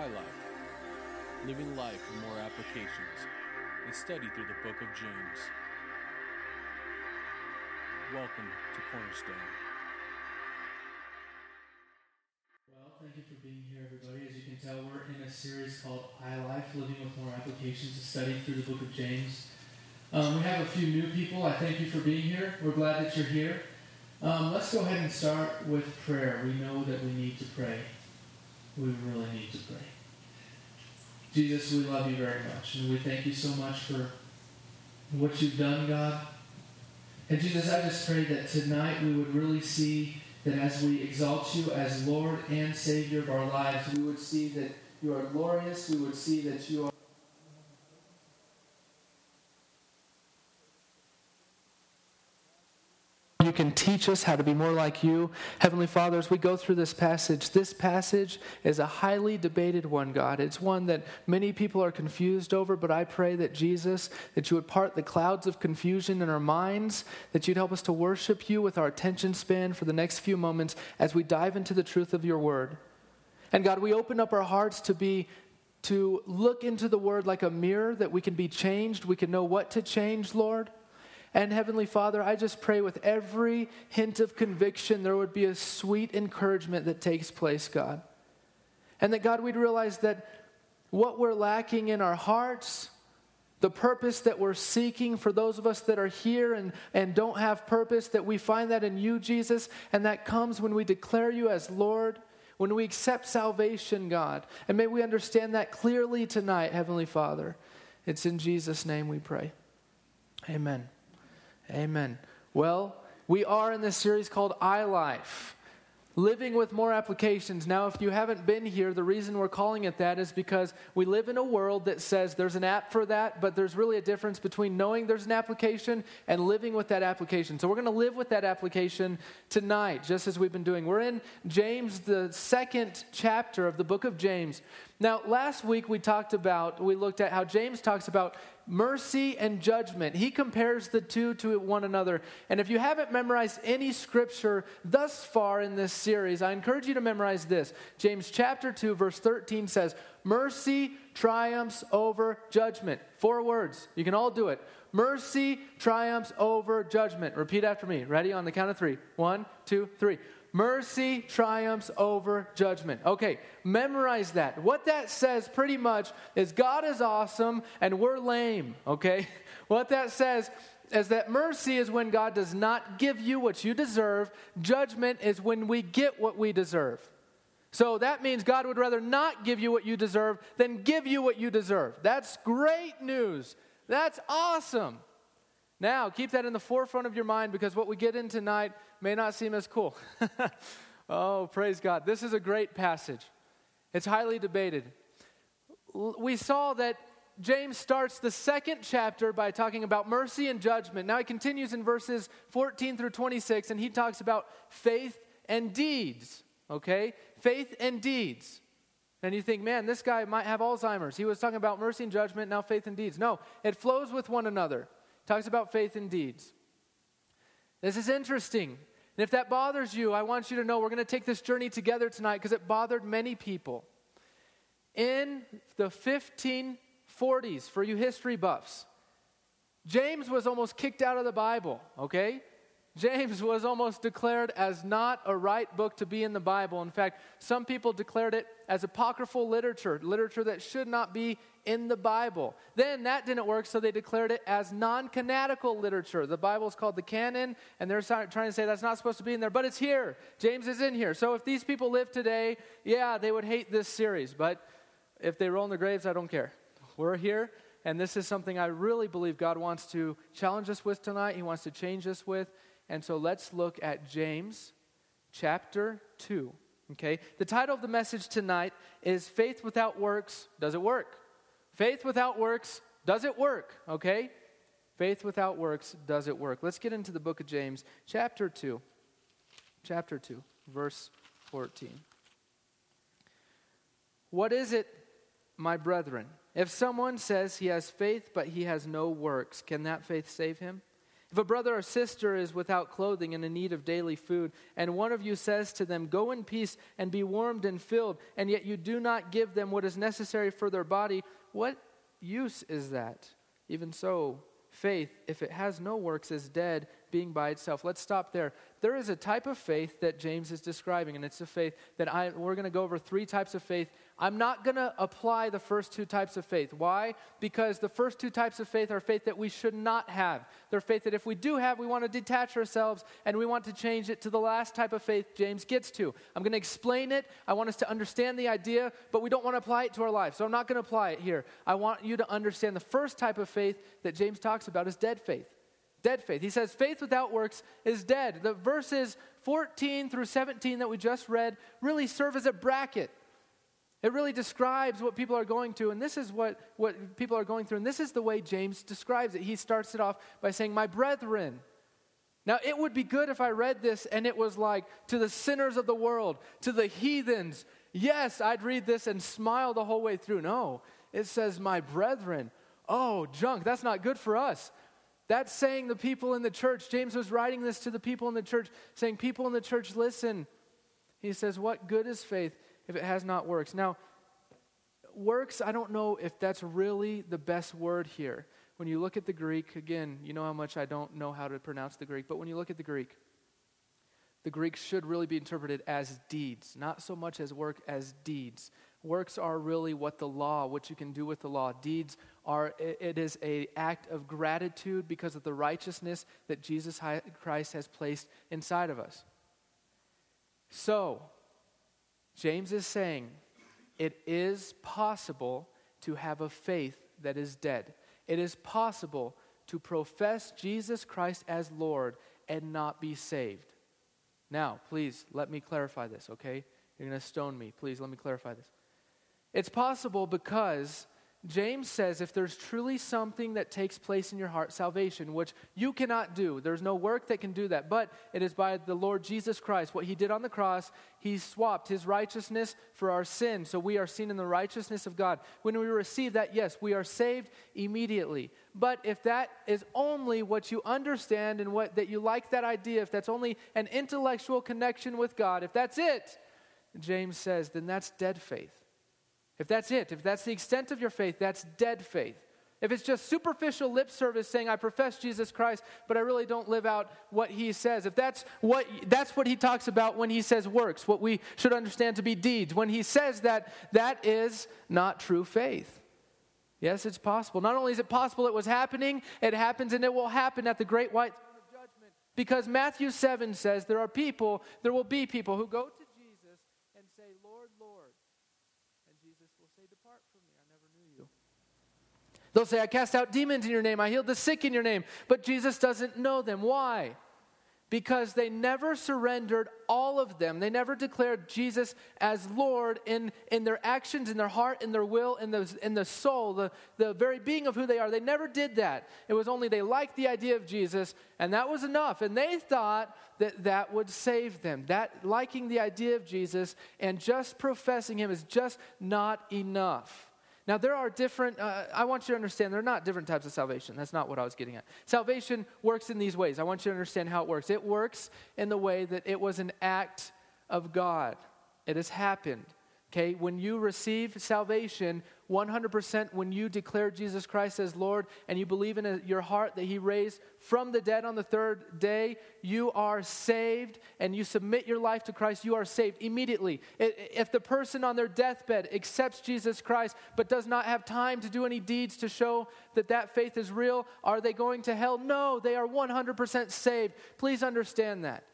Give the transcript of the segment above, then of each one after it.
iLife, living life with more applications, a study through the book of James. Welcome to Cornerstone. Well, thank you for being here, everybody. As you can tell, we're in a series called iLife, Living with More Applications, a study through the book of James. Um, we have a few new people. I thank you for being here. We're glad that you're here. Um, let's go ahead and start with prayer. We know that we need to pray. We really need to pray. Jesus, we love you very much, and we thank you so much for what you've done, God. And Jesus, I just pray that tonight we would really see that as we exalt you as Lord and Savior of our lives, we would see that you are glorious. We would see that you are. You can teach us how to be more like you. Heavenly Father, as we go through this passage, this passage is a highly debated one, God. It's one that many people are confused over, but I pray that Jesus, that you would part the clouds of confusion in our minds, that you'd help us to worship you with our attention span for the next few moments as we dive into the truth of your word. And God, we open up our hearts to be to look into the word like a mirror that we can be changed, we can know what to change, Lord. And Heavenly Father, I just pray with every hint of conviction there would be a sweet encouragement that takes place, God. And that, God, we'd realize that what we're lacking in our hearts, the purpose that we're seeking for those of us that are here and, and don't have purpose, that we find that in you, Jesus, and that comes when we declare you as Lord, when we accept salvation, God. And may we understand that clearly tonight, Heavenly Father. It's in Jesus' name we pray. Amen. Amen. Well, we are in this series called iLife. Living with more applications. Now, if you haven't been here, the reason we're calling it that is because we live in a world that says there's an app for that, but there's really a difference between knowing there's an application and living with that application. So, we're going to live with that application tonight, just as we've been doing. We're in James, the second chapter of the book of James. Now, last week we talked about, we looked at how James talks about mercy and judgment. He compares the two to one another. And if you haven't memorized any scripture thus far in this series, I encourage you to memorize this. James chapter 2, verse 13 says, Mercy triumphs over judgment. Four words. You can all do it. Mercy triumphs over judgment. Repeat after me. Ready? On the count of three. One, two, three. Mercy triumphs over judgment. Okay, memorize that. What that says pretty much is God is awesome and we're lame, okay? What that says is that mercy is when God does not give you what you deserve, judgment is when we get what we deserve. So that means God would rather not give you what you deserve than give you what you deserve. That's great news. That's awesome. Now, keep that in the forefront of your mind because what we get in tonight may not seem as cool. oh, praise God. This is a great passage. It's highly debated. We saw that James starts the second chapter by talking about mercy and judgment. Now he continues in verses 14 through 26, and he talks about faith and deeds. Okay? Faith and deeds. And you think, man, this guy might have Alzheimer's. He was talking about mercy and judgment, now faith and deeds. No, it flows with one another. Talks about faith and deeds. This is interesting and if that bothers you, I want you to know we're going to take this journey together tonight because it bothered many people. In the 1540s, for you history buffs, James was almost kicked out of the Bible, okay? James was almost declared as not a right book to be in the Bible. In fact, some people declared it as apocryphal literature, literature that should not be in the Bible. Then that didn't work, so they declared it as non canonical literature. The Bible is called the canon, and they're trying to say that's not supposed to be in there, but it's here. James is in here. So if these people live today, yeah, they would hate this series, but if they roll in the graves, I don't care. We're here, and this is something I really believe God wants to challenge us with tonight. He wants to change us with. And so let's look at James chapter 2. Okay? The title of the message tonight is Faith Without Works, Does It Work? Faith without works, does it work? Okay? Faith without works, does it work? Let's get into the book of James, chapter 2. Chapter 2, verse 14. What is it, my brethren? If someone says he has faith but he has no works, can that faith save him? If a brother or sister is without clothing and in need of daily food, and one of you says to them, Go in peace and be warmed and filled, and yet you do not give them what is necessary for their body, what use is that? Even so, faith, if it has no works, is dead, being by itself. Let's stop there. There is a type of faith that James is describing, and it's a faith that I, we're going to go over three types of faith I'm not going to apply the first two types of faith. Why? Because the first two types of faith are faith that we should not have. They're faith that if we do have, we want to detach ourselves and we want to change it to the last type of faith James gets to. I'm going to explain it. I want us to understand the idea, but we don't want to apply it to our life. So I'm not going to apply it here. I want you to understand the first type of faith that James talks about is dead faith. Dead faith. He says faith without works is dead. The verses 14 through 17 that we just read really serve as a bracket it really describes what people are going through, and this is what, what people are going through, and this is the way James describes it. He starts it off by saying, My brethren. Now, it would be good if I read this and it was like, to the sinners of the world, to the heathens. Yes, I'd read this and smile the whole way through. No, it says, My brethren. Oh, junk, that's not good for us. That's saying the people in the church. James was writing this to the people in the church, saying, People in the church, listen. He says, What good is faith? If it has not works. Now, works, I don't know if that's really the best word here. When you look at the Greek, again, you know how much I don't know how to pronounce the Greek, but when you look at the Greek, the Greek should really be interpreted as deeds, not so much as work as deeds. Works are really what the law, what you can do with the law. Deeds are, it is a act of gratitude because of the righteousness that Jesus Christ has placed inside of us. So, James is saying it is possible to have a faith that is dead. It is possible to profess Jesus Christ as Lord and not be saved. Now, please let me clarify this, okay? You're going to stone me. Please let me clarify this. It's possible because James says if there's truly something that takes place in your heart, salvation, which you cannot do, there's no work that can do that, but it is by the Lord Jesus Christ. What he did on the cross, he swapped his righteousness for our sin. So we are seen in the righteousness of God. When we receive that, yes, we are saved immediately. But if that is only what you understand and what that you like that idea, if that's only an intellectual connection with God, if that's it, James says, then that's dead faith. If that's it, if that's the extent of your faith, that's dead faith. If it's just superficial lip service saying I profess Jesus Christ, but I really don't live out what he says. If that's what that's what he talks about when he says works, what we should understand to be deeds. When he says that that is not true faith. Yes, it's possible. Not only is it possible it was happening, it happens and it will happen at the great white throne of judgment. Because Matthew 7 says there are people, there will be people who go to They'll say, I cast out demons in your name, I healed the sick in your name. But Jesus doesn't know them. Why? Because they never surrendered all of them. They never declared Jesus as Lord in, in their actions, in their heart, in their will, in the, in the soul, the, the very being of who they are. They never did that. It was only they liked the idea of Jesus, and that was enough. And they thought that that would save them. That liking the idea of Jesus and just professing Him is just not enough. Now, there are different, uh, I want you to understand, there are not different types of salvation. That's not what I was getting at. Salvation works in these ways. I want you to understand how it works. It works in the way that it was an act of God, it has happened. Okay, when you receive salvation, 100% when you declare Jesus Christ as Lord and you believe in your heart that He raised from the dead on the third day, you are saved and you submit your life to Christ, you are saved immediately. If the person on their deathbed accepts Jesus Christ but does not have time to do any deeds to show that that faith is real, are they going to hell? No, they are 100% saved. Please understand that.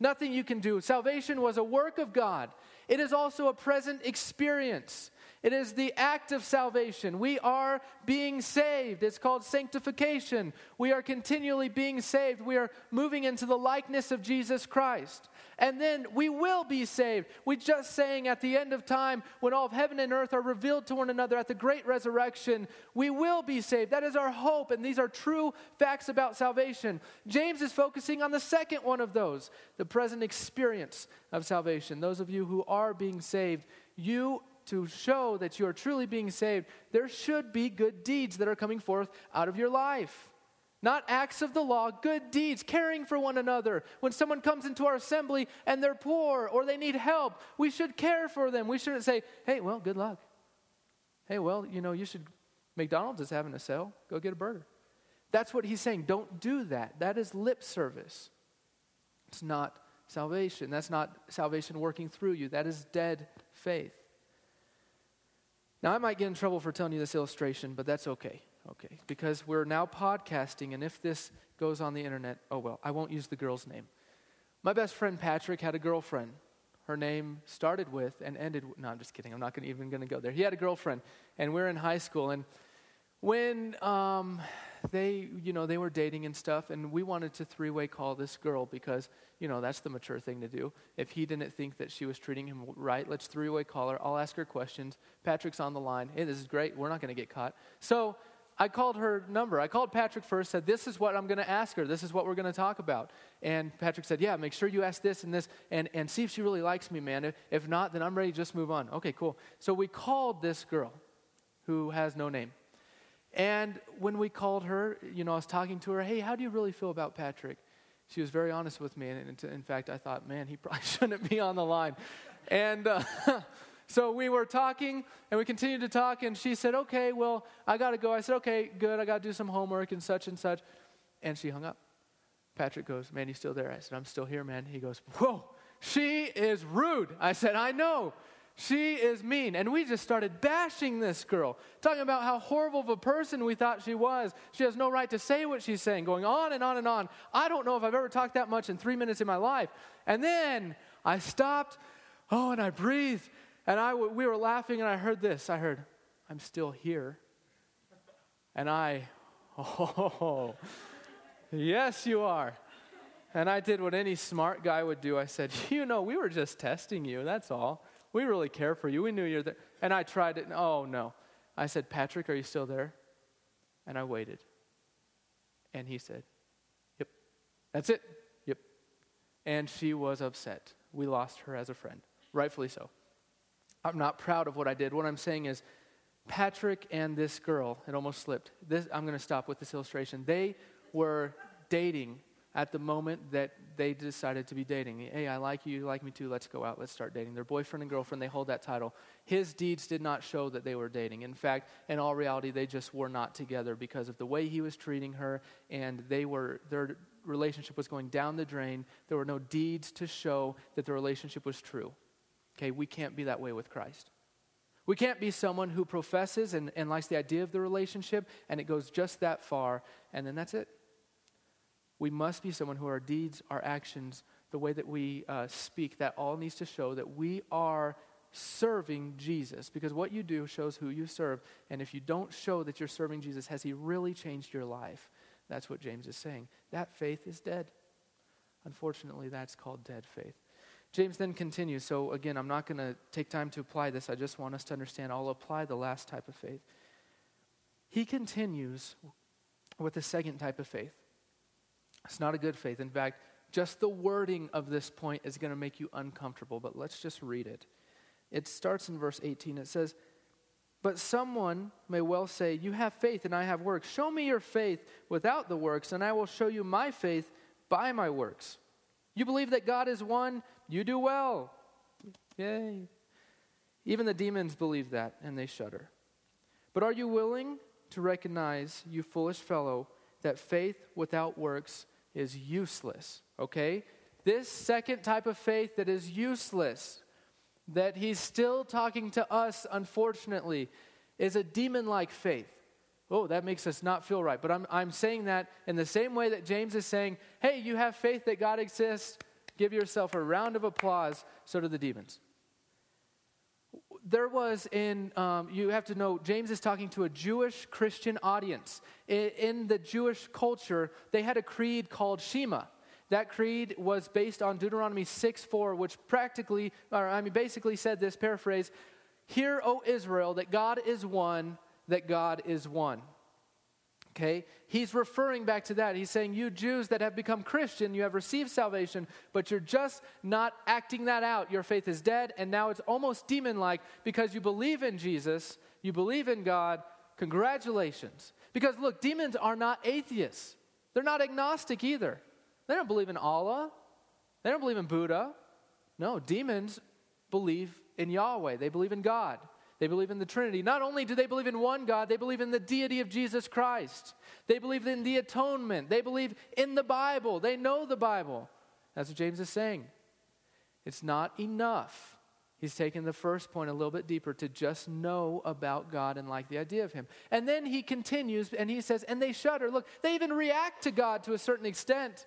Nothing you can do. Salvation was a work of God. It is also a present experience. It is the act of salvation. We are being saved. It's called sanctification. We are continually being saved. We are moving into the likeness of Jesus Christ. And then we will be saved. We just saying at the end of time, when all of heaven and earth are revealed to one another at the great resurrection, we will be saved. That is our hope, and these are true facts about salvation. James is focusing on the second one of those the present experience of salvation. Those of you who are being saved, you to show that you are truly being saved, there should be good deeds that are coming forth out of your life. not acts of the law, good deeds, caring for one another. When someone comes into our assembly and they're poor or they need help, we should care for them. We shouldn't say, hey, well, good luck. Hey, well, you know, you should, McDonald's is having a sale. Go get a burger. That's what he's saying. Don't do that. That is lip service. It's not salvation. That's not salvation working through you. That is dead faith. Now, I might get in trouble for telling you this illustration, but that's okay. Okay, because we're now podcasting, and if this goes on the internet, oh well, I won't use the girl's name. My best friend Patrick had a girlfriend. Her name started with and ended with, no, I'm just kidding. I'm not gonna, even going to go there. He had a girlfriend, and we are in high school. And when um, they, you know, they were dating and stuff, and we wanted to three way call this girl because, you know, that's the mature thing to do. If he didn't think that she was treating him right, let's three way call her. I'll ask her questions. Patrick's on the line. Hey, this is great. We're not going to get caught. So, I called her number. I called Patrick first, said, This is what I'm going to ask her. This is what we're going to talk about. And Patrick said, Yeah, make sure you ask this and this and, and see if she really likes me, man. If, if not, then I'm ready to just move on. Okay, cool. So we called this girl who has no name. And when we called her, you know, I was talking to her, Hey, how do you really feel about Patrick? She was very honest with me. And in fact, I thought, Man, he probably shouldn't be on the line. And. Uh, So we were talking and we continued to talk, and she said, Okay, well, I got to go. I said, Okay, good. I got to do some homework and such and such. And she hung up. Patrick goes, Man, you still there? I said, I'm still here, man. He goes, Whoa, she is rude. I said, I know. She is mean. And we just started bashing this girl, talking about how horrible of a person we thought she was. She has no right to say what she's saying, going on and on and on. I don't know if I've ever talked that much in three minutes in my life. And then I stopped, oh, and I breathed, and I, we were laughing, and I heard this. I heard, I'm still here. And I, oh, yes, you are. And I did what any smart guy would do. I said, You know, we were just testing you, that's all. We really care for you. We knew you're there. And I tried it. Oh, no. I said, Patrick, are you still there? And I waited. And he said, Yep. That's it. Yep. And she was upset. We lost her as a friend, rightfully so. I'm not proud of what I did. What I'm saying is, Patrick and this girl, it almost slipped. This, I'm going to stop with this illustration. They were dating at the moment that they decided to be dating. Hey, I like you, you like me too, let's go out, let's start dating. Their boyfriend and girlfriend, they hold that title. His deeds did not show that they were dating. In fact, in all reality, they just were not together because of the way he was treating her, and they were, their relationship was going down the drain. There were no deeds to show that the relationship was true. Okay, we can't be that way with Christ. We can't be someone who professes and, and likes the idea of the relationship and it goes just that far and then that's it. We must be someone who our deeds, our actions, the way that we uh, speak, that all needs to show that we are serving Jesus. Because what you do shows who you serve. And if you don't show that you're serving Jesus, has He really changed your life? That's what James is saying. That faith is dead. Unfortunately, that's called dead faith. James then continues. So, again, I'm not going to take time to apply this. I just want us to understand. I'll apply the last type of faith. He continues with the second type of faith. It's not a good faith. In fact, just the wording of this point is going to make you uncomfortable, but let's just read it. It starts in verse 18. It says, But someone may well say, You have faith and I have works. Show me your faith without the works, and I will show you my faith by my works. You believe that God is one, you do well. Yay. Even the demons believe that, and they shudder. But are you willing to recognize, you foolish fellow, that faith without works is useless? Okay? This second type of faith that is useless, that he's still talking to us, unfortunately, is a demon like faith. Oh, that makes us not feel right. But I'm, I'm saying that in the same way that James is saying, hey, you have faith that God exists. Give yourself a round of applause. So do the demons. There was in, um, you have to know, James is talking to a Jewish Christian audience. In, in the Jewish culture, they had a creed called Shema. That creed was based on Deuteronomy 6 4, which practically, or I mean, basically said this paraphrase Hear, O Israel, that God is one, that God is one. Okay? He's referring back to that. He's saying, You Jews that have become Christian, you have received salvation, but you're just not acting that out. Your faith is dead, and now it's almost demon like because you believe in Jesus, you believe in God. Congratulations. Because look, demons are not atheists. They're not agnostic either. They don't believe in Allah. They don't believe in Buddha. No, demons believe in Yahweh. They believe in God. They believe in the Trinity. Not only do they believe in one God, they believe in the deity of Jesus Christ. They believe in the atonement. They believe in the Bible. They know the Bible. That's what James is saying. It's not enough. He's taking the first point a little bit deeper to just know about God and like the idea of Him. And then he continues and he says, and they shudder. Look, they even react to God to a certain extent.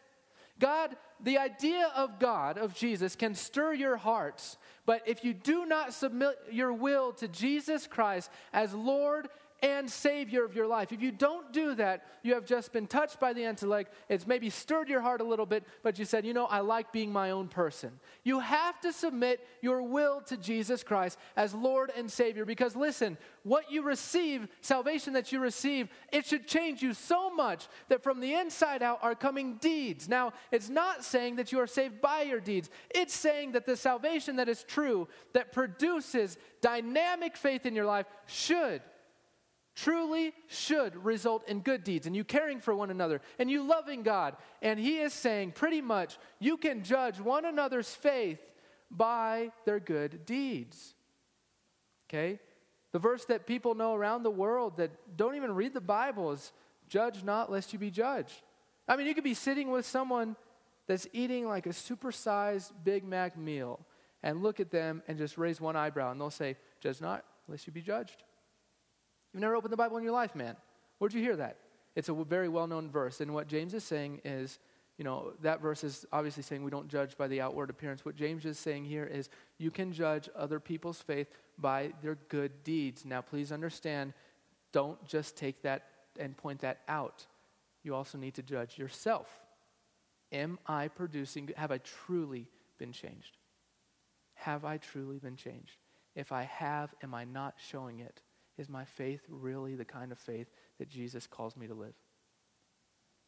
God, the idea of God, of Jesus, can stir your hearts, but if you do not submit your will to Jesus Christ as Lord and Savior of your life. If you don't do that, you have just been touched by the intellect. It's maybe stirred your heart a little bit, but you said, you know, I like being my own person. You have to submit your will to Jesus Christ as Lord and Savior because listen, what you receive, salvation that you receive, it should change you so much that from the inside out are coming deeds. Now, it's not saying that you are saved by your deeds, it's saying that the salvation that is true, that produces dynamic faith in your life, should truly should result in good deeds and you caring for one another and you loving God. And he is saying pretty much you can judge one another's faith by their good deeds. Okay? The verse that people know around the world that don't even read the Bible is judge not lest you be judged. I mean, you could be sitting with someone that's eating like a supersized Big Mac meal and look at them and just raise one eyebrow and they'll say, Judge not lest you be judged. You've never opened the Bible in your life, man. Where'd you hear that? It's a very well known verse. And what James is saying is, you know, that verse is obviously saying we don't judge by the outward appearance. What James is saying here is you can judge other people's faith by their good deeds. Now, please understand, don't just take that and point that out. You also need to judge yourself. Am I producing, have I truly been changed? Have I truly been changed? If I have, am I not showing it? Is my faith really the kind of faith that Jesus calls me to live?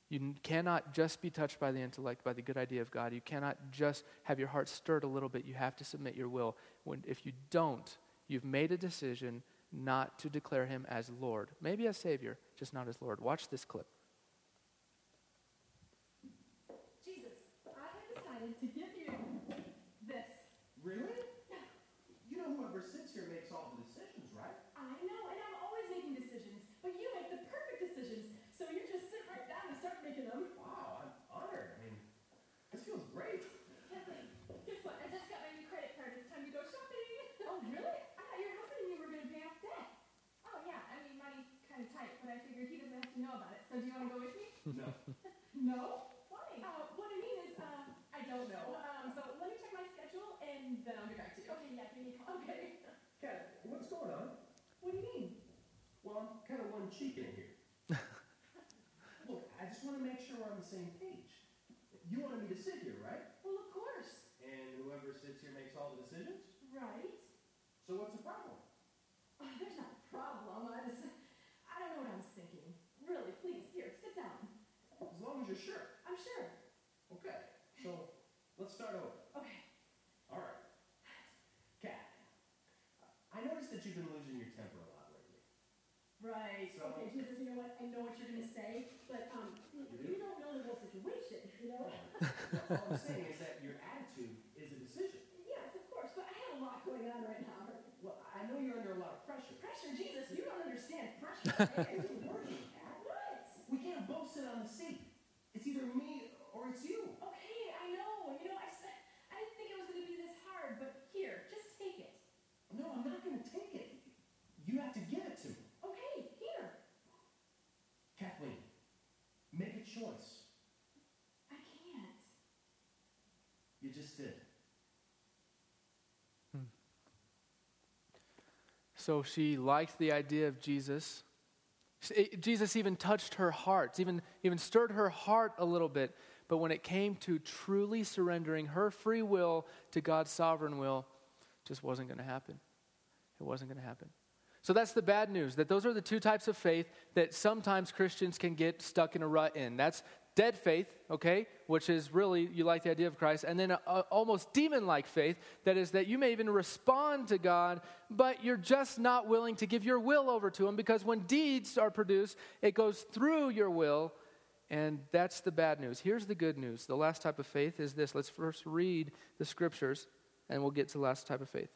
You cannot just be touched by the intellect, by the good idea of God. You cannot just have your heart stirred a little bit. You have to submit your will. When, if you don't, you've made a decision not to declare him as Lord. Maybe as Savior, just not as Lord. Watch this clip. Jesus, I have decided to give you this. Really? You know whoever sits here makes all the decisions, right? I know, and I'm always making decisions, but you make the perfect decisions. So you just sit right down and start making them. Wow, I'm honored. I mean, this feels great. Kathleen, guess what? I just got my new credit card. It's time to go shopping. Oh, really? I thought your husband and you were going to pay off debt. Oh, yeah. I mean, money's kind of tight, but I figured he doesn't have to know about it. So do you want to go with me? No. No? Why? Uh, what I mean is, uh, I don't know. Um, so let me check my schedule, and then I'll get back to you. Okay, yeah, give me a call. Okay. Kat, what's going on? What do you mean? Well, I'm kind of one cheek in here. Look, I just want to make sure we're on the same page. You wanted me to sit here, right? Well, of course. And whoever sits here makes all the decisions? Right. So what's the problem? Oh, there's no problem. I just, I don't know what I was thinking. Really, please, here, sit down. As long as you're sure. I'm sure. Okay, so let's start over. Okay. All right. Kat, I noticed that you've been losing your temper a lot lately. Right. So- okay, Jesus, you know what? I know what you're gonna say, but um, you, don't know the whole situation, you know? All I'm saying is that your attitude is a decision. yes, of course, but I have a lot going on right now. Well, I know you're under a lot of pressure. Pressure, Jesus, you don't understand pressure. It's working, Kat. what? We can't both sit on the seat. It's either me or it's you. Okay, I know. You know, I said I didn't think it was gonna be this hard, but here, just take it. No, I'm not going to take it. You have to give it to me. Okay, here. Kathleen, make a choice. I can't. You just did. Hmm. So she liked the idea of Jesus. Jesus even touched her heart, even, even stirred her heart a little bit. But when it came to truly surrendering her free will to God's sovereign will, just wasn't going to happen. It wasn't going to happen. So that's the bad news that those are the two types of faith that sometimes Christians can get stuck in a rut in. That's dead faith, okay, which is really you like the idea of Christ, and then a, a almost demon like faith that is that you may even respond to God, but you're just not willing to give your will over to Him because when deeds are produced, it goes through your will And that's the bad news. Here's the good news. The last type of faith is this. Let's first read the scriptures, and we'll get to the last type of faith.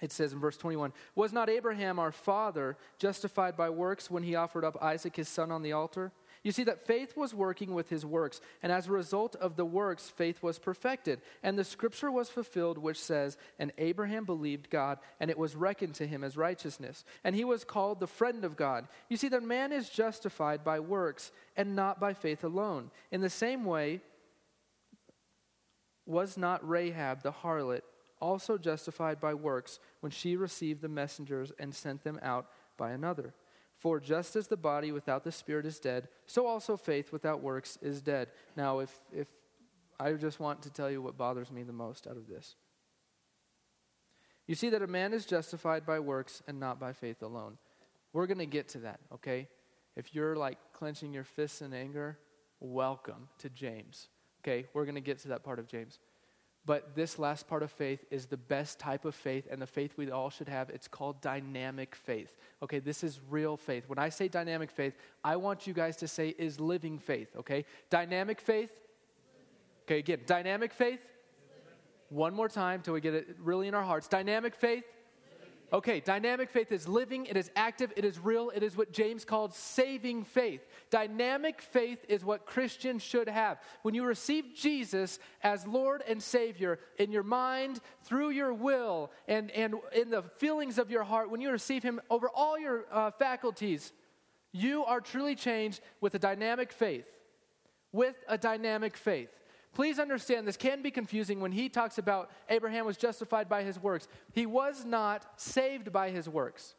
It says in verse 21 Was not Abraham our father justified by works when he offered up Isaac his son on the altar? You see that faith was working with his works, and as a result of the works, faith was perfected. And the scripture was fulfilled, which says, And Abraham believed God, and it was reckoned to him as righteousness. And he was called the friend of God. You see that man is justified by works, and not by faith alone. In the same way, was not Rahab the harlot also justified by works when she received the messengers and sent them out by another? For just as the body without the spirit is dead, so also faith without works is dead. Now, if, if I just want to tell you what bothers me the most out of this. You see that a man is justified by works and not by faith alone. We're going to get to that, okay? If you're like clenching your fists in anger, welcome to James. Okay, we're going to get to that part of James. But this last part of faith is the best type of faith and the faith we all should have. It's called dynamic faith. Okay, this is real faith. When I say dynamic faith, I want you guys to say is living faith, okay? Dynamic faith. Okay, again, dynamic faith. One more time till we get it really in our hearts. Dynamic faith. Okay, dynamic faith is living, it is active, it is real, it is what James called saving faith. Dynamic faith is what Christians should have. When you receive Jesus as Lord and Savior in your mind, through your will, and, and in the feelings of your heart, when you receive Him over all your uh, faculties, you are truly changed with a dynamic faith. With a dynamic faith. Please understand this can be confusing when he talks about Abraham was justified by his works. He was not saved by his works.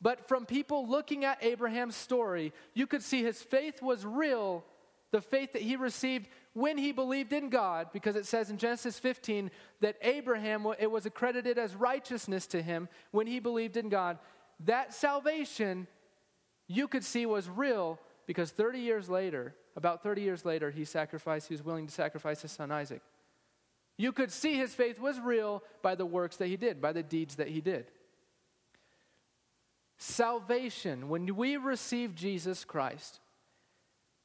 But from people looking at Abraham's story, you could see his faith was real, the faith that he received when he believed in God, because it says in Genesis 15 that Abraham, it was accredited as righteousness to him when he believed in God. That salvation you could see was real because 30 years later, about 30 years later, he sacrificed, he was willing to sacrifice his son Isaac. You could see his faith was real by the works that he did, by the deeds that he did. Salvation, when we receive Jesus Christ,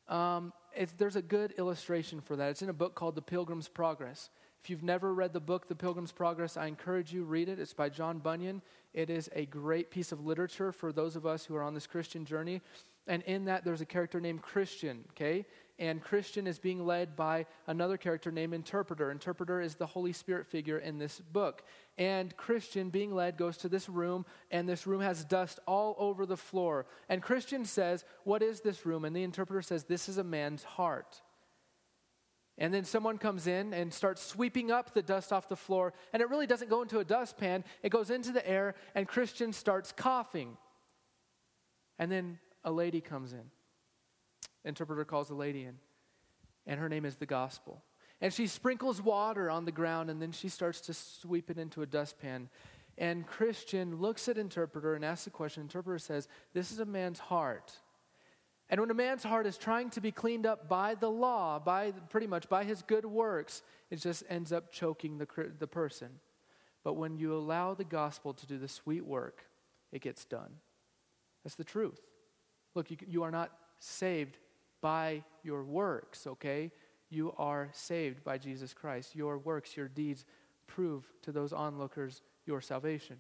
um, there's a good illustration for that. It's in a book called The Pilgrim's Progress. If you've never read the book, The Pilgrim's Progress, I encourage you read it. It's by John Bunyan. It is a great piece of literature for those of us who are on this Christian journey. And in that, there's a character named Christian, okay? And Christian is being led by another character named Interpreter. Interpreter is the Holy Spirit figure in this book. And Christian, being led, goes to this room, and this room has dust all over the floor. And Christian says, What is this room? And the interpreter says, This is a man's heart. And then someone comes in and starts sweeping up the dust off the floor, and it really doesn't go into a dustpan, it goes into the air, and Christian starts coughing. And then a lady comes in. Interpreter calls the lady in, and her name is the gospel. And she sprinkles water on the ground, and then she starts to sweep it into a dustpan. And Christian looks at interpreter and asks the question. Interpreter says, This is a man's heart. And when a man's heart is trying to be cleaned up by the law, by pretty much by his good works, it just ends up choking the, the person. But when you allow the gospel to do the sweet work, it gets done. That's the truth. Look, you, you are not saved by your works, okay? You are saved by Jesus Christ. Your works, your deeds prove to those onlookers your salvation.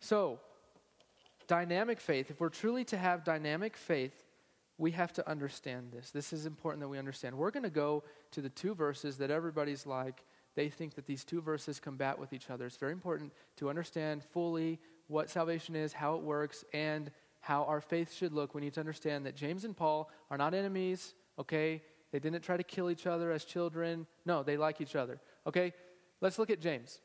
So, dynamic faith, if we're truly to have dynamic faith, we have to understand this. This is important that we understand. We're going to go to the two verses that everybody's like, they think that these two verses combat with each other. It's very important to understand fully what salvation is, how it works, and how our faith should look, we need to understand that James and Paul are not enemies, okay? They didn't try to kill each other as children. No, they like each other, okay? Let's look at James.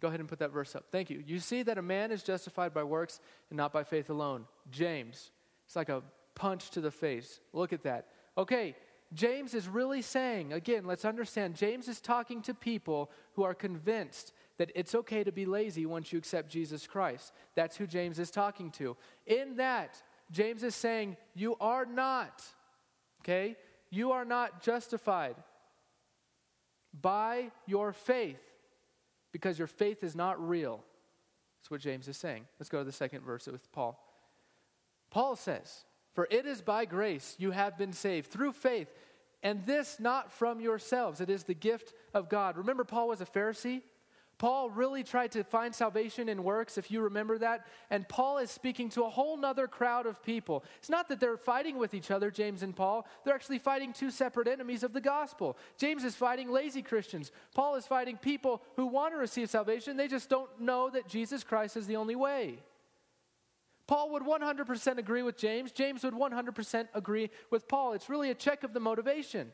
Go ahead and put that verse up. Thank you. You see that a man is justified by works and not by faith alone. James. It's like a punch to the face. Look at that. Okay, James is really saying, again, let's understand, James is talking to people who are convinced that it's okay to be lazy once you accept Jesus Christ. That's who James is talking to. In that, James is saying, You are not, okay? You are not justified by your faith because your faith is not real. That's what James is saying. Let's go to the second verse with Paul. Paul says, For it is by grace you have been saved through faith, and this not from yourselves. It is the gift of God. Remember, Paul was a Pharisee? Paul really tried to find salvation in works, if you remember that. And Paul is speaking to a whole nother crowd of people. It's not that they're fighting with each other, James and Paul. They're actually fighting two separate enemies of the gospel. James is fighting lazy Christians. Paul is fighting people who want to receive salvation. They just don't know that Jesus Christ is the only way. Paul would 100% agree with James. James would 100% agree with Paul. It's really a check of the motivation.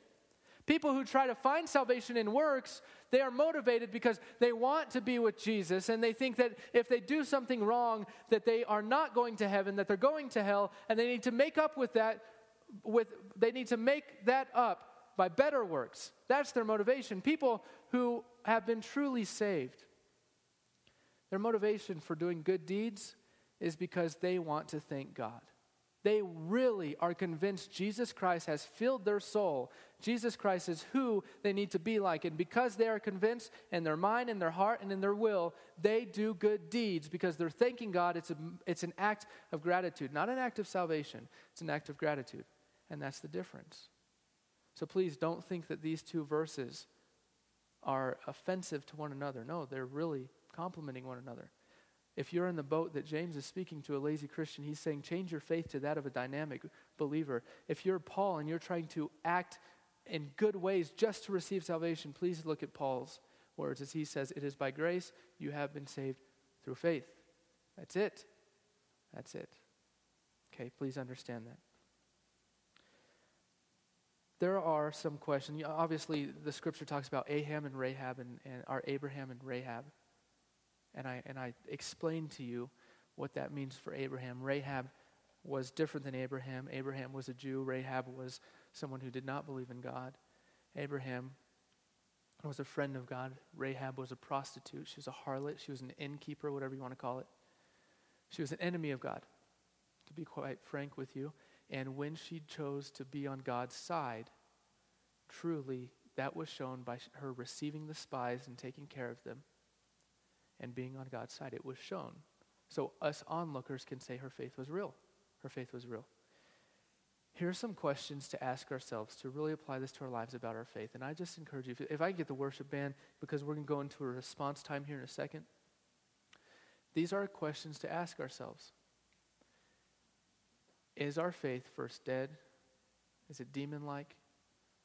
People who try to find salvation in works, they are motivated because they want to be with Jesus and they think that if they do something wrong that they are not going to heaven, that they're going to hell and they need to make up with that with they need to make that up by better works. That's their motivation. People who have been truly saved. Their motivation for doing good deeds is because they want to thank God. They really are convinced Jesus Christ has filled their soul. Jesus Christ is who they need to be like. And because they are convinced in their mind, in their heart, and in their will, they do good deeds because they're thanking God. It's, a, it's an act of gratitude, not an act of salvation. It's an act of gratitude. And that's the difference. So please don't think that these two verses are offensive to one another. No, they're really complementing one another. If you're in the boat that James is speaking to a lazy Christian, he's saying, change your faith to that of a dynamic believer. If you're Paul and you're trying to act in good ways just to receive salvation, please look at Paul's words as he says, It is by grace you have been saved through faith. That's it. That's it. Okay, please understand that. There are some questions. Obviously, the scripture talks about Aham and Rahab and, and our Abraham and Rahab. And I, and I explained to you what that means for Abraham. Rahab was different than Abraham. Abraham was a Jew, Rahab was someone who did not believe in God. Abraham was a friend of God. Rahab was a prostitute. She was a harlot. She was an innkeeper, whatever you want to call it. She was an enemy of God, to be quite frank with you. And when she chose to be on God's side, truly that was shown by her receiving the spies and taking care of them and being on God's side. It was shown. So us onlookers can say her faith was real. Her faith was real. Here are some questions to ask ourselves to really apply this to our lives about our faith. And I just encourage you, if, if I get the worship band, because we're going to go into a response time here in a second, these are questions to ask ourselves. Is our faith first dead? Is it demon like?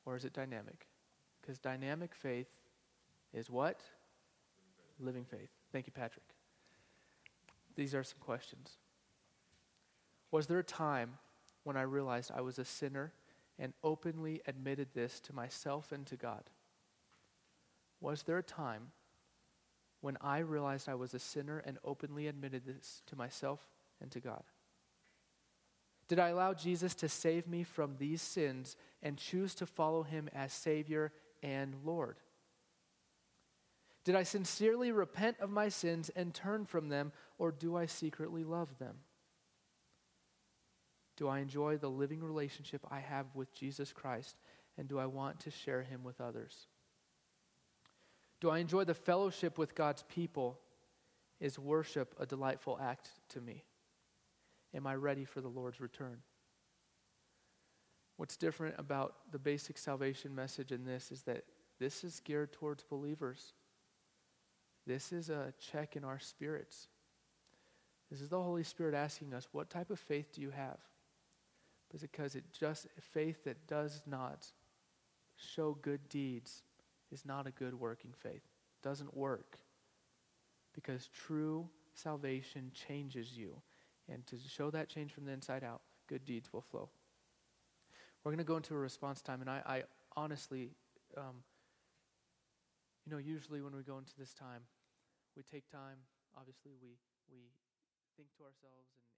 Or is it dynamic? Because dynamic faith is what? Living faith. Thank you, Patrick. These are some questions. Was there a time when I realized I was a sinner and openly admitted this to myself and to God? Was there a time when I realized I was a sinner and openly admitted this to myself and to God? Did I allow Jesus to save me from these sins and choose to follow him as Savior and Lord? Did I sincerely repent of my sins and turn from them, or do I secretly love them? Do I enjoy the living relationship I have with Jesus Christ, and do I want to share him with others? Do I enjoy the fellowship with God's people? Is worship a delightful act to me? Am I ready for the Lord's return? What's different about the basic salvation message in this is that this is geared towards believers. This is a check in our spirits. This is the Holy Spirit asking us, what type of faith do you have? Because it just faith that does not show good deeds is not a good working faith. It doesn't work. Because true salvation changes you. And to show that change from the inside out, good deeds will flow. We're going to go into a response time, and I, I honestly, um, you know, usually when we go into this time, we take time, obviously, we, we think to ourselves and,